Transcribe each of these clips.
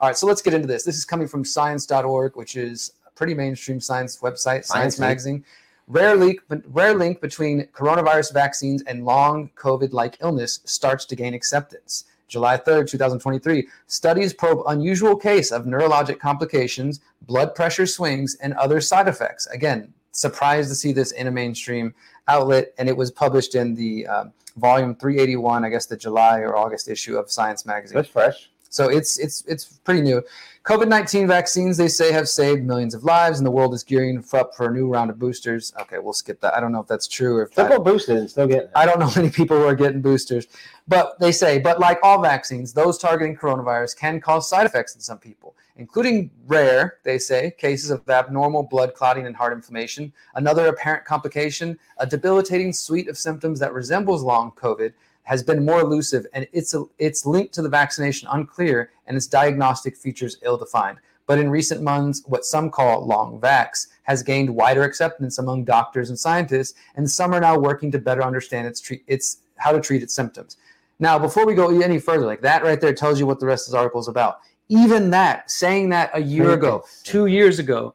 All right, so let's get into this. This is coming from science.org, which is a pretty mainstream science website, Science, Science. Magazine. Rare link, rare link between coronavirus vaccines and long COVID-like illness starts to gain acceptance. July 3rd, 2023. Studies probe unusual case of neurologic complications, blood pressure swings, and other side effects. Again, surprised to see this in a mainstream outlet, and it was published in the um, volume 381, I guess the July or August issue of Science Magazine. That's fresh. So it's it's it's pretty new. COVID nineteen vaccines they say have saved millions of lives, and the world is gearing up for a new round of boosters. Okay, we'll skip that. I don't know if that's true or if Still that, boosted and still getting it. I don't know many people who are getting boosters, but they say, but like all vaccines, those targeting coronavirus can cause side effects in some people, including rare, they say, cases of abnormal blood clotting and heart inflammation. Another apparent complication, a debilitating suite of symptoms that resembles long COVID, has been more elusive, and its its link to the vaccination unclear, and its diagnostic features ill-defined. But in recent months, what some call long vax has gained wider acceptance among doctors and scientists, and some are now working to better understand its treat its how to treat its symptoms. Now, before we go any further, like that right there tells you what the rest of the article is about. Even that, saying that a year ago, two years ago,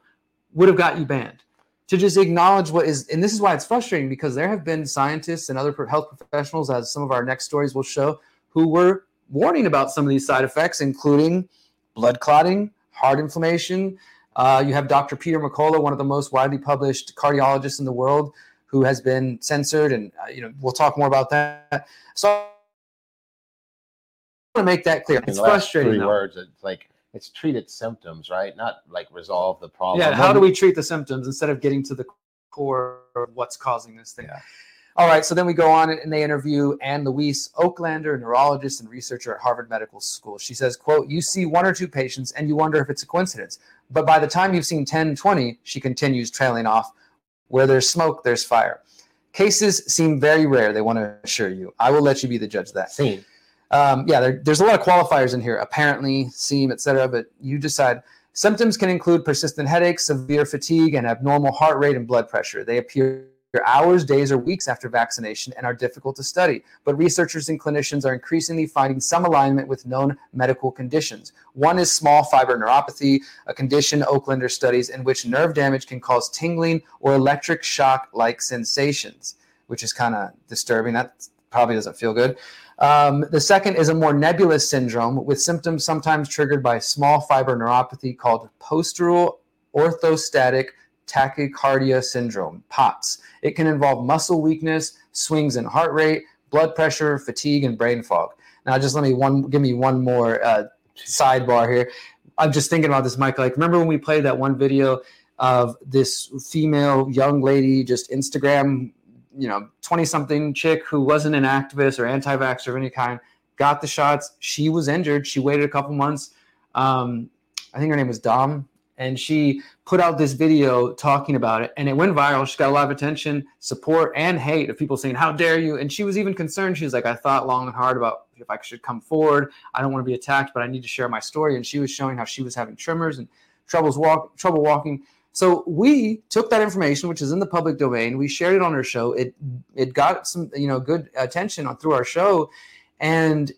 would have got you banned. To just acknowledge what is, and this is why it's frustrating because there have been scientists and other health professionals, as some of our next stories will show, who were warning about some of these side effects, including blood clotting, heart inflammation. Uh, you have Dr. Peter McCullough, one of the most widely published cardiologists in the world, who has been censored, and uh, you know we'll talk more about that. So to make that clear. It's frustrating. Three though. words. It's like it's treated symptoms, right? Not like resolve the problem. Yeah, how do we treat the symptoms instead of getting to the core of what's causing this thing? Yeah. All right, so then we go on and they interview Anne Louise Oaklander, neurologist and researcher at Harvard Medical School. She says, quote, you see one or two patients and you wonder if it's a coincidence. But by the time you've seen 10, 20, she continues trailing off, where there's smoke, there's fire. Cases seem very rare, they want to assure you. I will let you be the judge of that. Scene. Um, yeah, there, there's a lot of qualifiers in here, apparently, seem, etc. But you decide. Symptoms can include persistent headaches, severe fatigue, and abnormal heart rate and blood pressure. They appear hours, days, or weeks after vaccination and are difficult to study. But researchers and clinicians are increasingly finding some alignment with known medical conditions. One is small fiber neuropathy, a condition Oaklander studies in which nerve damage can cause tingling or electric shock like sensations, which is kind of disturbing. That probably doesn't feel good. Um, the second is a more nebulous syndrome with symptoms sometimes triggered by small fiber neuropathy called postural orthostatic tachycardia syndrome, POTS. It can involve muscle weakness, swings in heart rate, blood pressure, fatigue, and brain fog. Now, just let me one give me one more uh, sidebar here. I'm just thinking about this, Mike. Like, remember when we played that one video of this female young lady, just Instagram, you know, 20 something chick who wasn't an activist or anti vaxxer of any kind, got the shots. She was injured. She waited a couple months. Um, I think her name was Dom. And she put out this video talking about it, and it went viral. She got a lot of attention, support, and hate of people saying, How dare you? And she was even concerned. She was like, I thought long and hard about if I should come forward. I don't want to be attacked, but I need to share my story. And she was showing how she was having tremors and troubles walk, trouble walking. So we took that information, which is in the public domain. We shared it on our show. It it got some you know good attention on through our show, and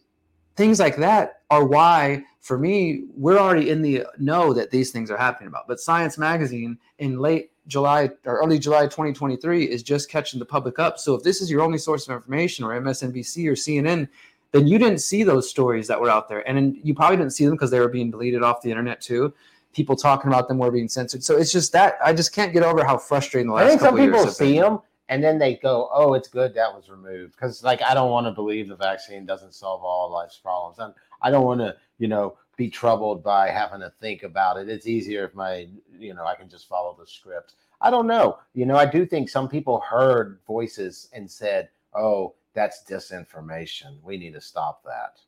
things like that are why for me we're already in the know that these things are happening about. But Science Magazine in late July or early July 2023 is just catching the public up. So if this is your only source of information, or MSNBC or CNN, then you didn't see those stories that were out there, and you probably didn't see them because they were being deleted off the internet too people talking about them were being censored. So it's just that I just can't get over how frustrating the last I think some people see been. them and then they go, "Oh, it's good that was removed." Because like I don't want to believe the vaccine doesn't solve all life's problems, and I don't want to, you know, be troubled by having to think about it. It's easier if my, you know, I can just follow the script. I don't know. You know, I do think some people heard voices and said, "Oh, that's disinformation. We need to stop that."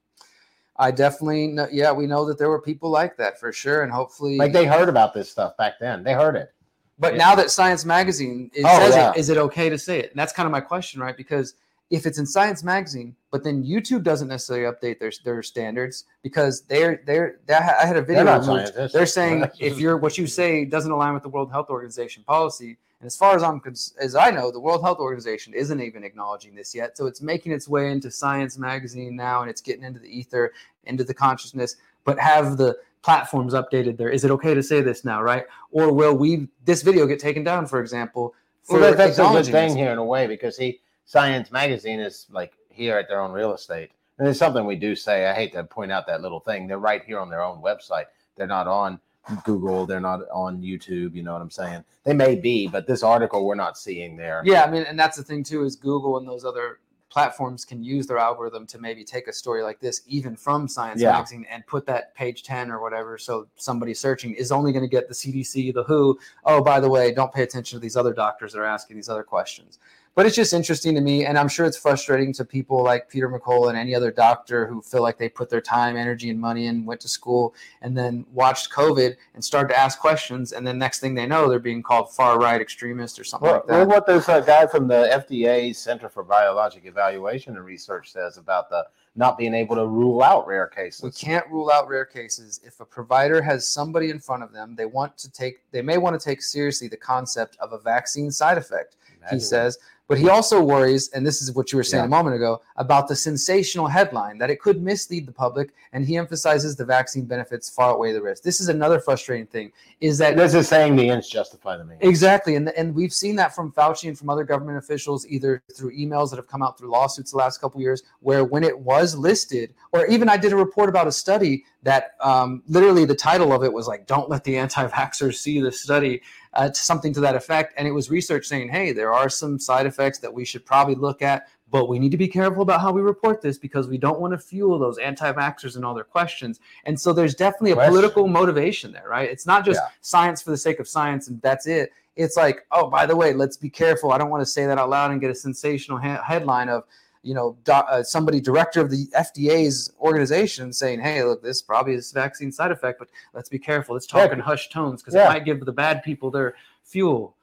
I definitely know, yeah, we know that there were people like that for sure, and hopefully, Like they heard about this stuff back then. They heard it. But now that Science Magazine it Oh, says yeah. it, is it okay to say it? And that's kind of my question, right? Because if it's in Science Magazine, but then YouTube doesn't necessarily update their their standards because they're they're that I had a video. They're removed. They're saying if you're what you say doesn't align with the World Health Organization policy, and as far as I'm as I know, the World Health Organization isn't even acknowledging this yet. So it's making its way into Science Magazine now, and it's getting into the ether, into the consciousness. But have the platforms updated there. Is it okay to say this now, right? Or will we this video get taken down, for example? For well, that's a good thing here in a way because he Science Magazine is like here at their own real estate. And it's something we do say. I hate to point out that little thing. They're right here on their own website. They're not on Google. They're not on YouTube. You know what I'm saying? They may be, but this article we're not seeing there. Yeah, I mean, and that's the thing too is Google and those other platforms can use their algorithm to maybe take a story like this, even from Science yeah. Magazine, and put that page 10 or whatever. So somebody searching is only going to get the CDC, the WHO. Oh, by the way, don't pay attention to these other doctors that are asking these other questions but it's just interesting to me and i'm sure it's frustrating to people like peter mccullough and any other doctor who feel like they put their time energy and money in went to school and then watched covid and started to ask questions and then next thing they know they're being called far right extremist or something well, like that well what this uh, guy from the fda center for biologic evaluation and research says about the not being able to rule out rare cases. We can't rule out rare cases. If a provider has somebody in front of them, they want to take they may want to take seriously the concept of a vaccine side effect. Imagine he says, but he also worries, and this is what you were saying yeah. a moment ago, about the sensational headline that it could mislead the public. And he emphasizes the vaccine benefits far outweigh the risk. This is another frustrating thing: is that this is saying the ends justify the means. Exactly, and and we've seen that from Fauci and from other government officials, either through emails that have come out through lawsuits the last couple years, where when it was listed, or even I did a report about a study that um, literally the title of it was like, "Don't let the anti-vaxxers see the study." Uh, to something to that effect. And it was research saying, hey, there are some side effects that we should probably look at, but we need to be careful about how we report this because we don't want to fuel those anti-vaxxers and all their questions. And so there's definitely a Question. political motivation there, right? It's not just yeah. science for the sake of science and that's it. It's like, oh, by the way, let's be careful. I don't want to say that out loud and get a sensational ha- headline of, you know, do, uh, somebody director of the FDA's organization saying, "Hey, look, this probably is vaccine side effect, but let's be careful. Let's talk yeah. in hushed tones because yeah. it might give the bad people their fuel."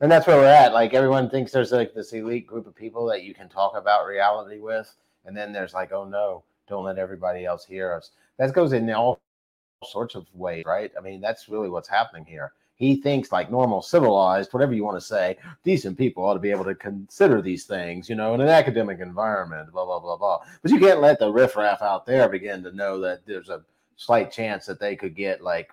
And that's where we're at. Like everyone thinks there's like this elite group of people that you can talk about reality with, and then there's like, "Oh no, don't let everybody else hear us." That goes in all sorts of ways, right? I mean, that's really what's happening here he thinks like normal, civilized, whatever you want to say, decent people ought to be able to consider these things, you know, in an academic environment, blah, blah, blah, blah. But you can't let the riffraff out there begin to know that there's a slight chance that they could get like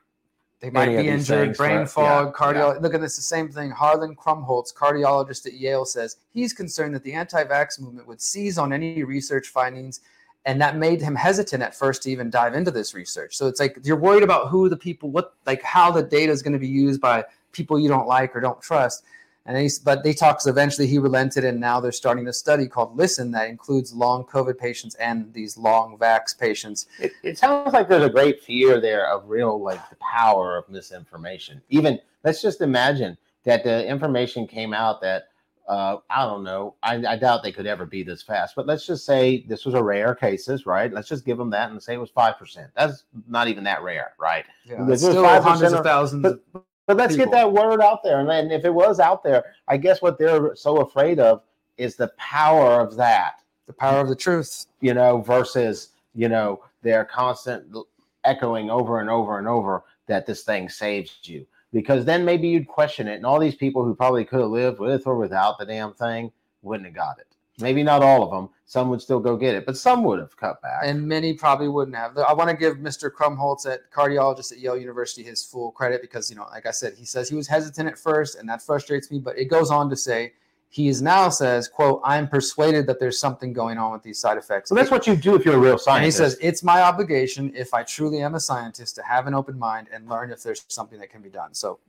they might be injured, brain fog, yeah, cardio. Yeah. Look at this, the same thing. Harlan Krumholz, cardiologist at Yale, says he's concerned that the anti-vax movement would seize on any research findings and that made him hesitant at first to even dive into this research. So it's like you're worried about who the people what like how the data is going to be used by people you don't like or don't trust. And he's, but they talks eventually he relented and now they're starting a study called listen that includes long covid patients and these long vax patients. It, it sounds like there's a great fear there of real like the power of misinformation. Even let's just imagine that the information came out that uh, I don't know. I, I, doubt they could ever be this fast. But let's just say this was a rare cases, right? Let's just give them that and say it was five percent. That's not even that rare, right? Yeah, it's still hundreds of thousands. But, but let's people. get that word out there. And then if it was out there, I guess what they're so afraid of is the power of that, the power of the truth, you know, versus you know their constant echoing over and over and over that this thing saves you because then maybe you'd question it. And all these people who probably could have lived with or without the damn thing wouldn't have got it. Maybe not all of them. Some would still go get it, but some would have cut back. And many probably wouldn't have. I want to give Mr. Krumholz at cardiologist at Yale University his full credit because, you know, like I said, he says he was hesitant at first and that frustrates me, but it goes on to say he is now says, quote, I'm persuaded that there's something going on with these side effects. So that's what you do if you're a real scientist. And he says, it's my obligation, if I truly am a scientist, to have an open mind and learn if there's something that can be done. So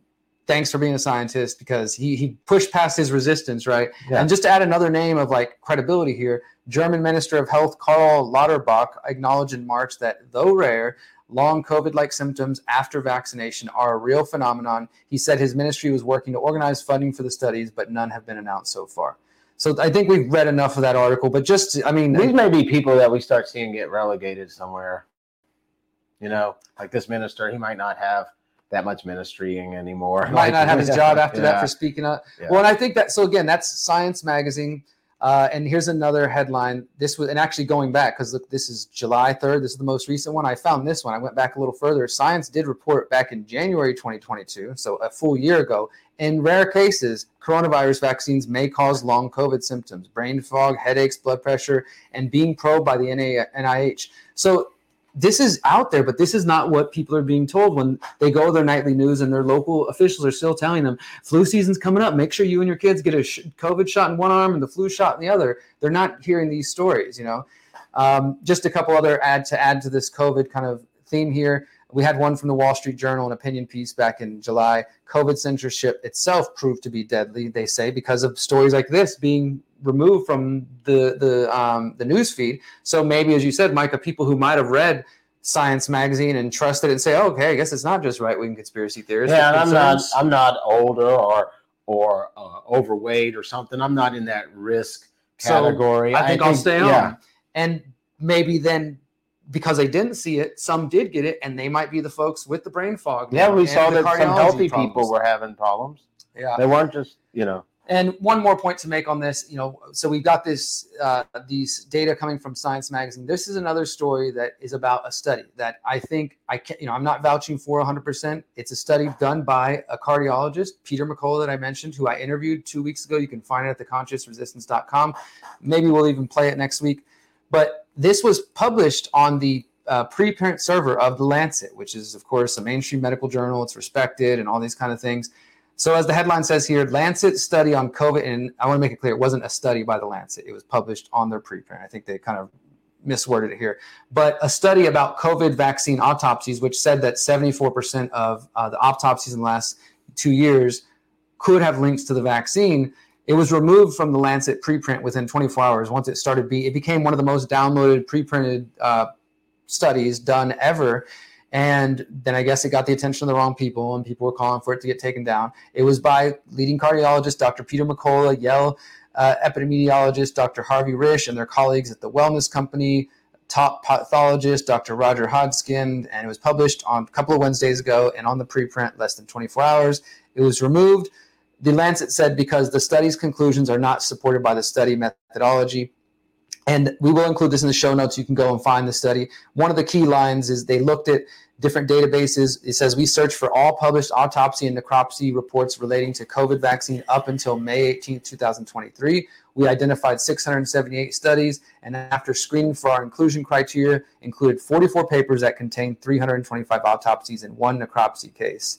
thanks for being a scientist because he, he pushed past his resistance, right? Yeah. And just to add another name of like credibility here, German Minister of Health Karl Lauterbach acknowledged in March that though rare, long COVID like symptoms after vaccination are a real phenomenon. He said his ministry was working to organize funding for the studies, but none have been announced so far. So I think we've read enough of that article, but just, I mean, these may be people that we start seeing get relegated somewhere. You know, like this minister, he might not have that much ministrying anymore. Might like, not have his job after yeah. that for speaking up. Yeah. Well, and I think that, so again, that's Science Magazine. Uh, and here's another headline. This was, and actually going back, because look, this is July 3rd. This is the most recent one. I found this one. I went back a little further. Science did report back in January 2022, so a full year ago. In rare cases, coronavirus vaccines may cause long COVID symptoms, brain fog, headaches, blood pressure, and being probed by the NIH. So this is out there, but this is not what people are being told when they go to their nightly news and their local officials are still telling them flu season's coming up. Make sure you and your kids get a COVID shot in one arm and the flu shot in the other. They're not hearing these stories, you know. Um, just a couple other add to add to this COVID kind of theme here. We had one from the Wall Street Journal, an opinion piece back in July. COVID censorship itself proved to be deadly, they say, because of stories like this being removed from the the um, the news feed. So maybe, as you said, Micah, people who might have read Science magazine and trusted it and say, oh, "Okay, I guess it's not just right wing conspiracy theorists." Yeah, and I'm not I'm not older or or uh, overweight or something. I'm not in that risk category. So I think I will stay on. Yeah. And maybe then because they didn't see it, some did get it, and they might be the folks with the brain fog. Yeah, we saw that some healthy problems. people were having problems. Yeah, they weren't just you know. And one more point to make on this, you know, so we've got this uh, these data coming from Science Magazine. This is another story that is about a study that I think I can, you know, I'm not vouching for 100%. It's a study done by a cardiologist, Peter McCullough, that I mentioned, who I interviewed two weeks ago. You can find it at theconsciousresistance.com. Maybe we'll even play it next week. But this was published on the uh, preprint server of the Lancet, which is, of course, a mainstream medical journal. It's respected and all these kind of things. So, as the headline says here, Lancet study on COVID, and I want to make it clear, it wasn't a study by the Lancet. It was published on their preprint. I think they kind of misworded it here, but a study about COVID vaccine autopsies, which said that 74% of uh, the autopsies in the last two years could have links to the vaccine. It was removed from the Lancet preprint within 24 hours. Once it started, be it became one of the most downloaded preprinted uh, studies done ever. And then I guess it got the attention of the wrong people, and people were calling for it to get taken down. It was by leading cardiologist Dr. Peter McCullough, Yale uh, epidemiologist Dr. Harvey Risch, and their colleagues at the Wellness Company, top pathologist Dr. Roger Hodgkin, and it was published on a couple of Wednesdays ago and on the preprint less than 24 hours. It was removed. The Lancet said because the study's conclusions are not supported by the study methodology, and we will include this in the show notes. You can go and find the study. One of the key lines is they looked at different databases. It says we searched for all published autopsy and necropsy reports relating to COVID vaccine up until May 18, 2023. We identified 678 studies, and after screening for our inclusion criteria, included 44 papers that contained 325 autopsies and one necropsy case.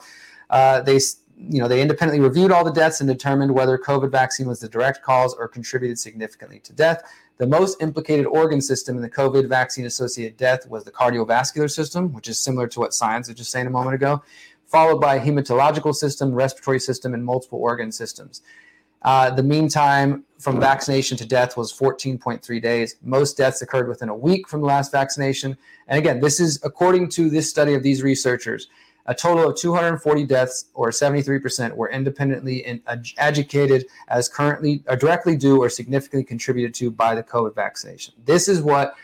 Uh, they you know, they independently reviewed all the deaths and determined whether COVID vaccine was the direct cause or contributed significantly to death. The most implicated organ system in the COVID vaccine associated death was the cardiovascular system, which is similar to what science was just saying a moment ago, followed by hematological system, respiratory system, and multiple organ systems. Uh, the mean time from vaccination to death was 14.3 days. Most deaths occurred within a week from the last vaccination. And again, this is according to this study of these researchers. A total of 240 deaths, or 73%, were independently in, educated as currently or directly due or significantly contributed to by the COVID vaccination. This is what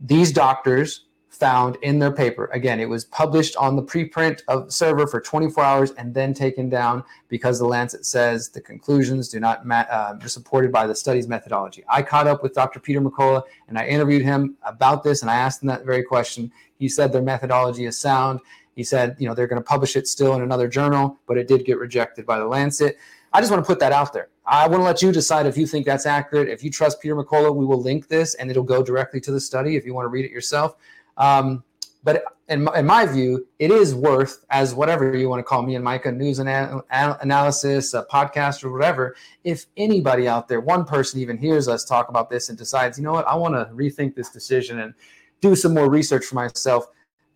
these doctors found in their paper. Again, it was published on the preprint of server for 24 hours and then taken down because the Lancet says the conclusions do not ma- uh, are supported by the study's methodology. I caught up with Dr. Peter McCullough and I interviewed him about this and I asked him that very question. He said their methodology is sound he said, you know, they're going to publish it still in another journal, but it did get rejected by the Lancet. I just want to put that out there. I want to let you decide if you think that's accurate. If you trust Peter McCullough, we will link this and it'll go directly to the study if you want to read it yourself. Um, but in my, in my, view, it is worth, as whatever you want to call me and Micah, news and analysis, a podcast, or whatever. If anybody out there, one person even hears us talk about this and decides, you know what, I want to rethink this decision and do some more research for myself,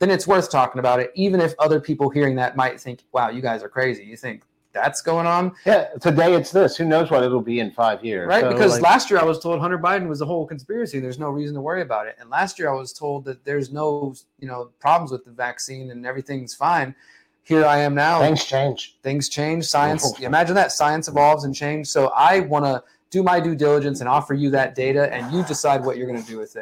then it's worth talking about it, even if other people hearing that might think, wow, you guys are crazy. You think that's going on? Yeah, today it's this. Who knows what it'll be in five years? Right, so because like, last year I was told Hunter Biden was a whole conspiracy. There's no reason to worry about it. And last year I was told that there's no, you know, problems with the vaccine and everything's fine. Here I am now. Things change. Things change. Science. Oh. imagine that science evolves and change. So I want to do my due diligence and offer you that data, and you decide what you're going to do with it.